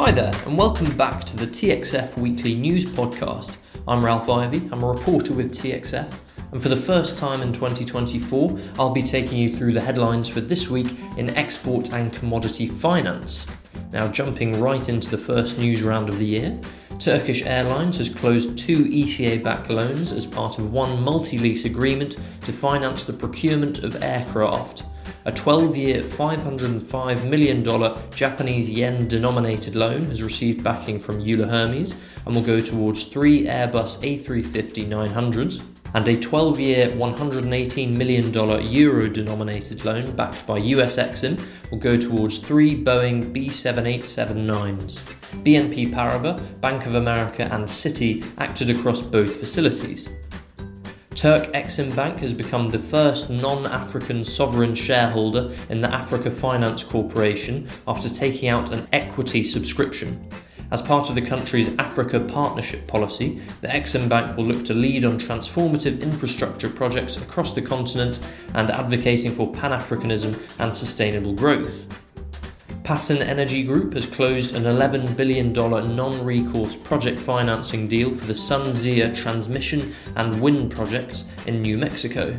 Hi there, and welcome back to the TXF Weekly News Podcast. I'm Ralph Ivey, I'm a reporter with TXF, and for the first time in 2024, I'll be taking you through the headlines for this week in export and commodity finance. Now, jumping right into the first news round of the year, Turkish Airlines has closed two ECA backed loans as part of one multi lease agreement to finance the procurement of aircraft. A 12 year, $505 million Japanese yen denominated loan has received backing from Euler Hermes and will go towards three Airbus A350 900s. And a 12 year, $118 million euro denominated loan backed by US Exim will go towards three Boeing B787-9s. BNP Paribas, Bank of America, and Citi acted across both facilities. Turk Exim Bank has become the first non African sovereign shareholder in the Africa Finance Corporation after taking out an equity subscription. As part of the country's Africa Partnership Policy, the Exim Bank will look to lead on transformative infrastructure projects across the continent and advocating for Pan Africanism and sustainable growth. Pattern Energy Group has closed an $11 billion non recourse project financing deal for the SunZia transmission and wind projects in New Mexico.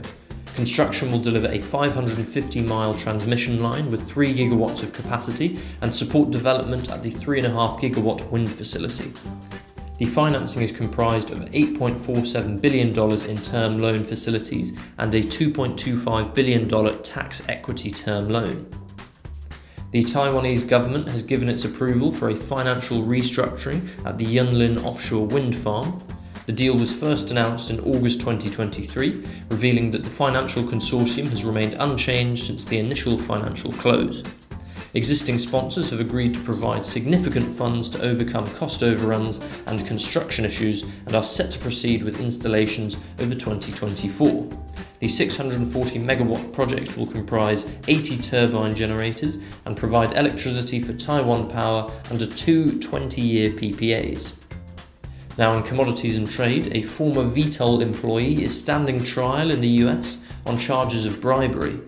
Construction will deliver a 550 mile transmission line with 3 gigawatts of capacity and support development at the 3.5 gigawatt wind facility. The financing is comprised of $8.47 billion in term loan facilities and a $2.25 billion tax equity term loan. The Taiwanese government has given its approval for a financial restructuring at the Yunlin offshore wind farm. The deal was first announced in August 2023, revealing that the financial consortium has remained unchanged since the initial financial close. Existing sponsors have agreed to provide significant funds to overcome cost overruns and construction issues and are set to proceed with installations over 2024. The 640 megawatt project will comprise 80 turbine generators and provide electricity for Taiwan Power under two 20 year PPAs. Now, in commodities and trade, a former Vitol employee is standing trial in the US on charges of bribery.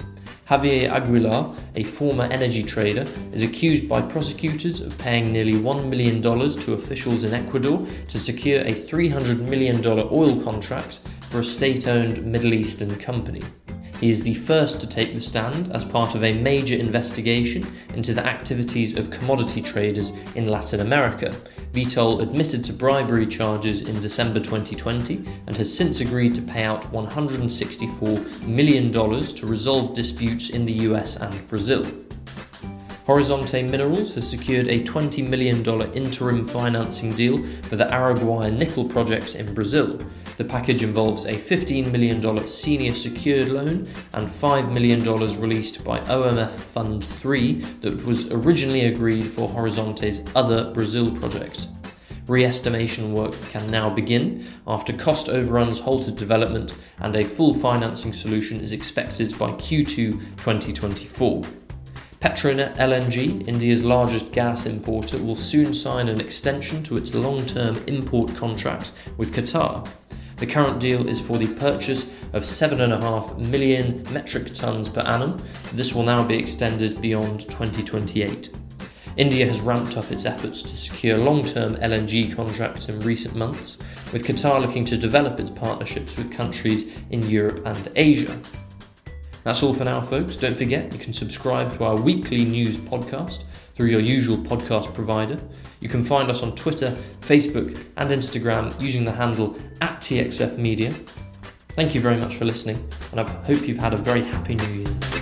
Javier Aguilar, a former energy trader, is accused by prosecutors of paying nearly $1 million to officials in Ecuador to secure a $300 million oil contract for a state owned Middle Eastern company. He is the first to take the stand as part of a major investigation into the activities of commodity traders in Latin America. Vitol admitted to bribery charges in December 2020 and has since agreed to pay out $164 million to resolve disputes in the US and Brazil. Horizonte Minerals has secured a $20 million interim financing deal for the Araguaia nickel projects in Brazil, the package involves a $15 million senior secured loan and $5 million released by OMF Fund 3 that was originally agreed for Horizonte's other Brazil projects. Re-estimation work can now begin after cost overruns halted development and a full financing solution is expected by Q2 2024. Petronet LNG, India's largest gas importer, will soon sign an extension to its long term import contract with Qatar. The current deal is for the purchase of 7.5 million metric tonnes per annum. This will now be extended beyond 2028. India has ramped up its efforts to secure long term LNG contracts in recent months, with Qatar looking to develop its partnerships with countries in Europe and Asia. That's all for now, folks. Don't forget you can subscribe to our weekly news podcast through your usual podcast provider. You can find us on Twitter, Facebook, and Instagram using the handle at TXF Media. Thank you very much for listening, and I hope you've had a very happy new year.